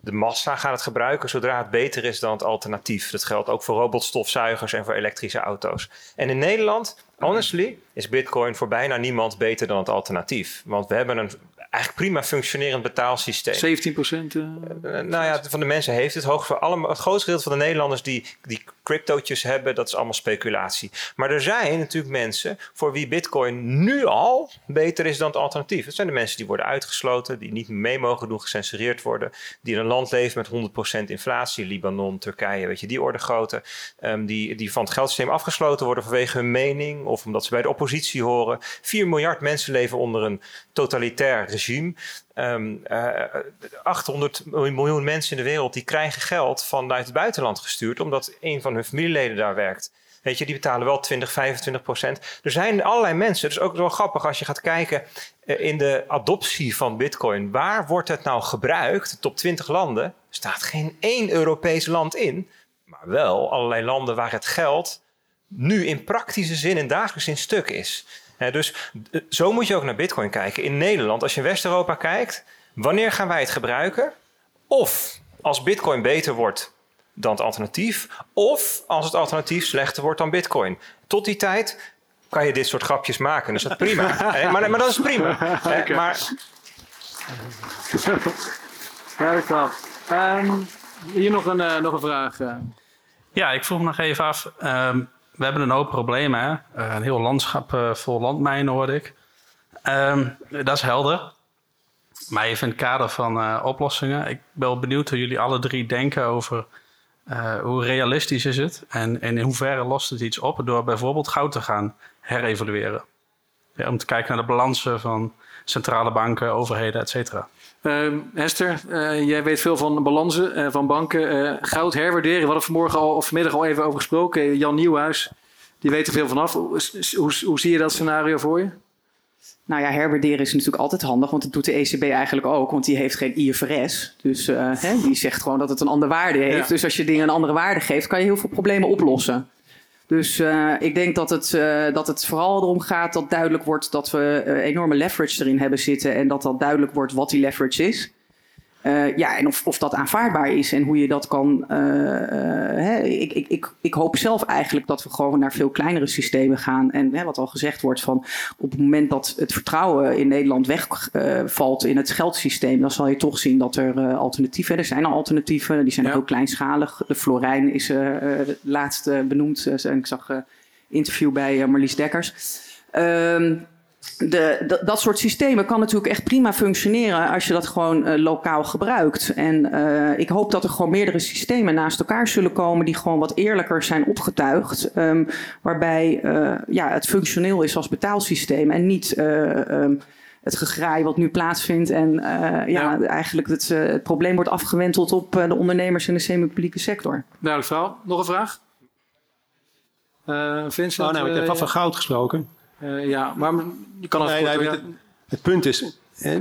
De massa gaat het gebruiken zodra het beter is dan het alternatief. Dat geldt ook voor robotstofzuigers en voor elektrische auto's. En in Nederland, honestly, is Bitcoin voor bijna niemand beter dan het alternatief. Want we hebben een eigenlijk prima functionerend betaalsysteem. 17 procent? Uh, nou ja, van de mensen heeft het. Hoog voor allemaal, het grootste deel van de Nederlanders die, die cryptootjes hebben, dat is allemaal speculatie. Maar er zijn natuurlijk mensen voor wie bitcoin nu al beter is dan het alternatief. Dat zijn de mensen die worden uitgesloten, die niet mee mogen doen, gecensureerd worden, die in een land leven met 100% inflatie, Libanon, Turkije, weet je, die orde grootte, um, die, die van het geldsysteem afgesloten worden vanwege hun mening of omdat ze bij de oppositie horen. 4 miljard mensen leven onder een totalitair regime 800 ehm, eh, miljoen mensen in de wereld die krijgen geld vanuit het buitenland gestuurd, omdat een van hun familieleden daar werkt. Weet je, die betalen wel 20, 25 procent. Er zijn allerlei mensen. Dus ook wel grappig als je gaat kijken eh, in de adoptie van Bitcoin. Waar wordt het nou gebruikt? Top 20 landen staat geen één Europees land in. Maar wel allerlei landen waar het geld nu in praktische zin en dagelijks zin stuk is dus eh, zo moet je ook naar Bitcoin kijken. In Nederland, als je in West-Europa kijkt, wanneer gaan wij het gebruiken? Of als Bitcoin beter wordt dan het alternatief, of als het alternatief slechter wordt dan Bitcoin. Tot die tijd kan je dit soort grapjes maken, dus dat is prima. maar, maar, dat is prima. Okay. Maar... Ja, dat wel. Um, hier nog een, uh, nog een vraag. Uh. Ja, ik vroeg nog even af. Um, we hebben een hoop problemen. Hè? Uh, een heel landschap uh, vol landmijnen, hoorde ik. Um, dat is helder. Maar even in het kader van uh, oplossingen. Ik ben wel benieuwd hoe jullie alle drie denken over hoe realistisch is het. En, en in hoeverre lost het iets op door bijvoorbeeld goud te gaan herevalueren. Ja, om te kijken naar de balansen van centrale banken, overheden, et cetera. Uh, Hester, uh, jij weet veel van balansen uh, van banken. Uh, goud herwaarderen, we hadden vanmorgen al, of vanmiddag al even over gesproken. Jan Nieuwhuis, die weet er veel vanaf. Hoe, hoe, hoe zie je dat scenario voor je? Nou ja, herwaarderen is natuurlijk altijd handig, want dat doet de ECB eigenlijk ook, want die heeft geen IFRS. Dus hè, die zegt gewoon dat het een andere waarde heeft. Ja. Dus als je dingen een andere waarde geeft, kan je heel veel problemen oplossen. Dus uh, ik denk dat het, uh, dat het vooral erom gaat dat duidelijk wordt dat we uh, enorme leverage erin hebben zitten. En dat dat duidelijk wordt wat die leverage is. Uh, ja, en of, of dat aanvaardbaar is en hoe je dat kan. Uh, hè, ik, ik, ik, ik hoop zelf eigenlijk dat we gewoon naar veel kleinere systemen gaan. En hè, wat al gezegd wordt, van op het moment dat het vertrouwen in Nederland wegvalt in het geldsysteem, dan zal je toch zien dat er alternatieven. Er zijn al alternatieven, die zijn ja. heel kleinschalig. De Florijn is het laatste benoemd. ik zag een interview bij Marlies Dekkers. Ehm, de, dat soort systemen kan natuurlijk echt prima functioneren als je dat gewoon uh, lokaal gebruikt. En uh, ik hoop dat er gewoon meerdere systemen naast elkaar zullen komen die gewoon wat eerlijker zijn opgetuigd. Um, waarbij uh, ja, het functioneel is als betaalsysteem en niet um, het gegraai wat nu plaatsvindt. En ja, ja, eigenlijk het, het, probleem wordt afgewenteld op de ondernemers in de semi-publieke sector. Duidelijk verhaal. Nog een vraag? Vincent? Oh, nou, ik heb van goud gesproken. Uh, ja, maar je kan het. Nee, nee, het, het, punt is. Hè?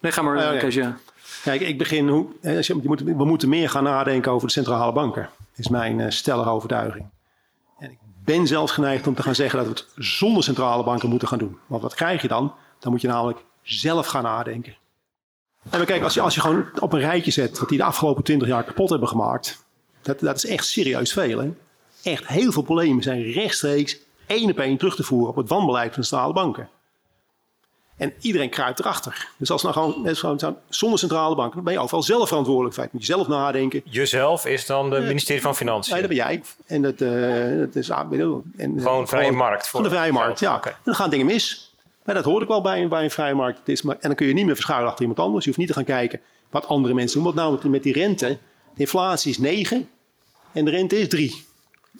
Nee, ga maar, uh, Kees, ja. Kijk, ik begin. Hoe, als je, je moet, we moeten meer gaan nadenken over de centrale banken. Is mijn uh, stellige overtuiging. En ik ben zelfs geneigd om te gaan zeggen dat we het zonder centrale banken moeten gaan doen. Want wat krijg je dan? Dan moet je namelijk zelf gaan nadenken. En maar kijk, als je, als je gewoon op een rijtje zet wat die de afgelopen twintig jaar kapot hebben gemaakt. Dat, dat is echt serieus veel. Hè? echt heel veel problemen zijn rechtstreeks één op één terug te voeren op het wanbeleid van de centrale banken. En iedereen kruipt erachter. Dus als nou gewoon, net gewoon zonder centrale banken, dan ben je overal zelf verantwoordelijk. Feit. Moet je zelf nadenken. Jezelf is dan de ministerie van Financiën? Nee, dat ben jij. En dat, uh, dat is ah, en, gewoon vrije markt. Voor van de vrije markt, ja. En dan gaan dingen mis. Maar dat hoor ik wel bij, bij een vrije markt. Het is maar, en dan kun je niet meer verschuilen achter iemand anders. Je hoeft niet te gaan kijken wat andere mensen doen. Wat nou met die rente? De inflatie is 9 en de rente is 3.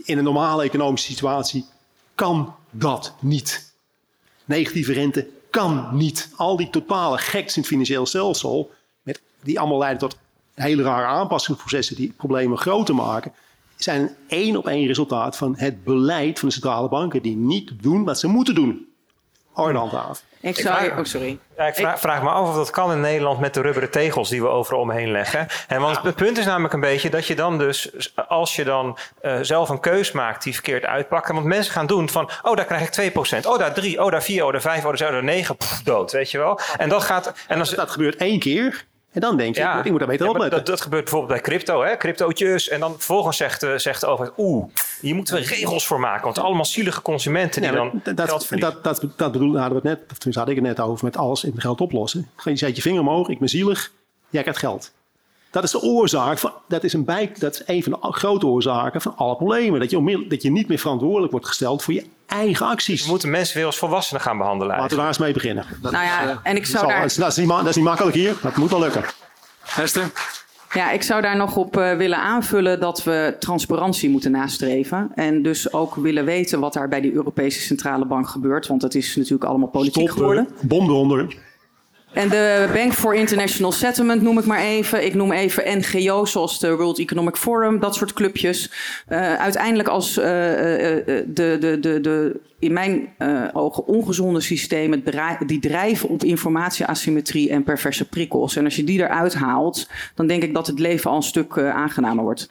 In een normale economische situatie kan dat niet. Negatieve rente kan niet. Al die totale geks in het financieel stelsel, met, die allemaal leiden tot hele rare aanpassingsprocessen die problemen groter maken, zijn een één op één resultaat van het beleid van de centrale banken die niet doen wat ze moeten doen. Orde handhaven. Ik zou... Oh, sorry. Ja, ik vraag, vraag, me af of dat kan in Nederland met de rubberen tegels die we overal omheen leggen. En want het punt is namelijk een beetje dat je dan dus, als je dan uh, zelf een keus maakt die verkeerd uitpakt. Want mensen gaan doen van, oh daar krijg ik 2%, oh daar 3, oh daar 4, oh daar 5, oh daar, daar 9, pff, dood, weet je wel. En dat gaat... En als, dat gebeurt één keer. En dan denk je, ja, ik moet daar beter opletten. Dat, dat, gebeurt bijvoorbeeld bij crypto, hè? cryptootjes. En dan vervolgens zegt, uh, zegt de overheid, oeh, hier moeten we regels voor maken. Want allemaal zielige consumenten die dan dat, geld verliezen. Dat, dat, dat bedoel, hadden we het net, of tenminste had ik het net over, met alles in het geld oplossen. Je zet je vinger omhoog, ik ben zielig, jij krijgt geld. Dat is de oorzaak van, dat is een, bij, dat is een van de grote oorzaken van alle problemen. Dat je, dat je niet meer verantwoordelijk wordt gesteld voor je eigen acties. We moeten mensen weer als volwassenen gaan behandelen. Laten we daar eens mee beginnen. Dat nou ja, is, en ik zou daar... dat, is, dat, is niet, dat is niet makkelijk hier, dat moet wel lukken. Hester? Ja, ik zou daar nog op uh, willen aanvullen dat we transparantie moeten nastreven. En dus ook willen weten wat daar bij die Europese Centrale Bank gebeurt. Want het is natuurlijk allemaal politiek Stop, geworden. Bom eronder. En de Bank for International Settlement noem ik maar even. Ik noem even NGO's zoals de World Economic Forum, dat soort clubjes. Uh, uiteindelijk als uh, de, de, de, de in mijn ogen ongezonde systemen die drijven op informatieasymmetrie en perverse prikkels. En als je die eruit haalt, dan denk ik dat het leven al een stuk aangenamer wordt.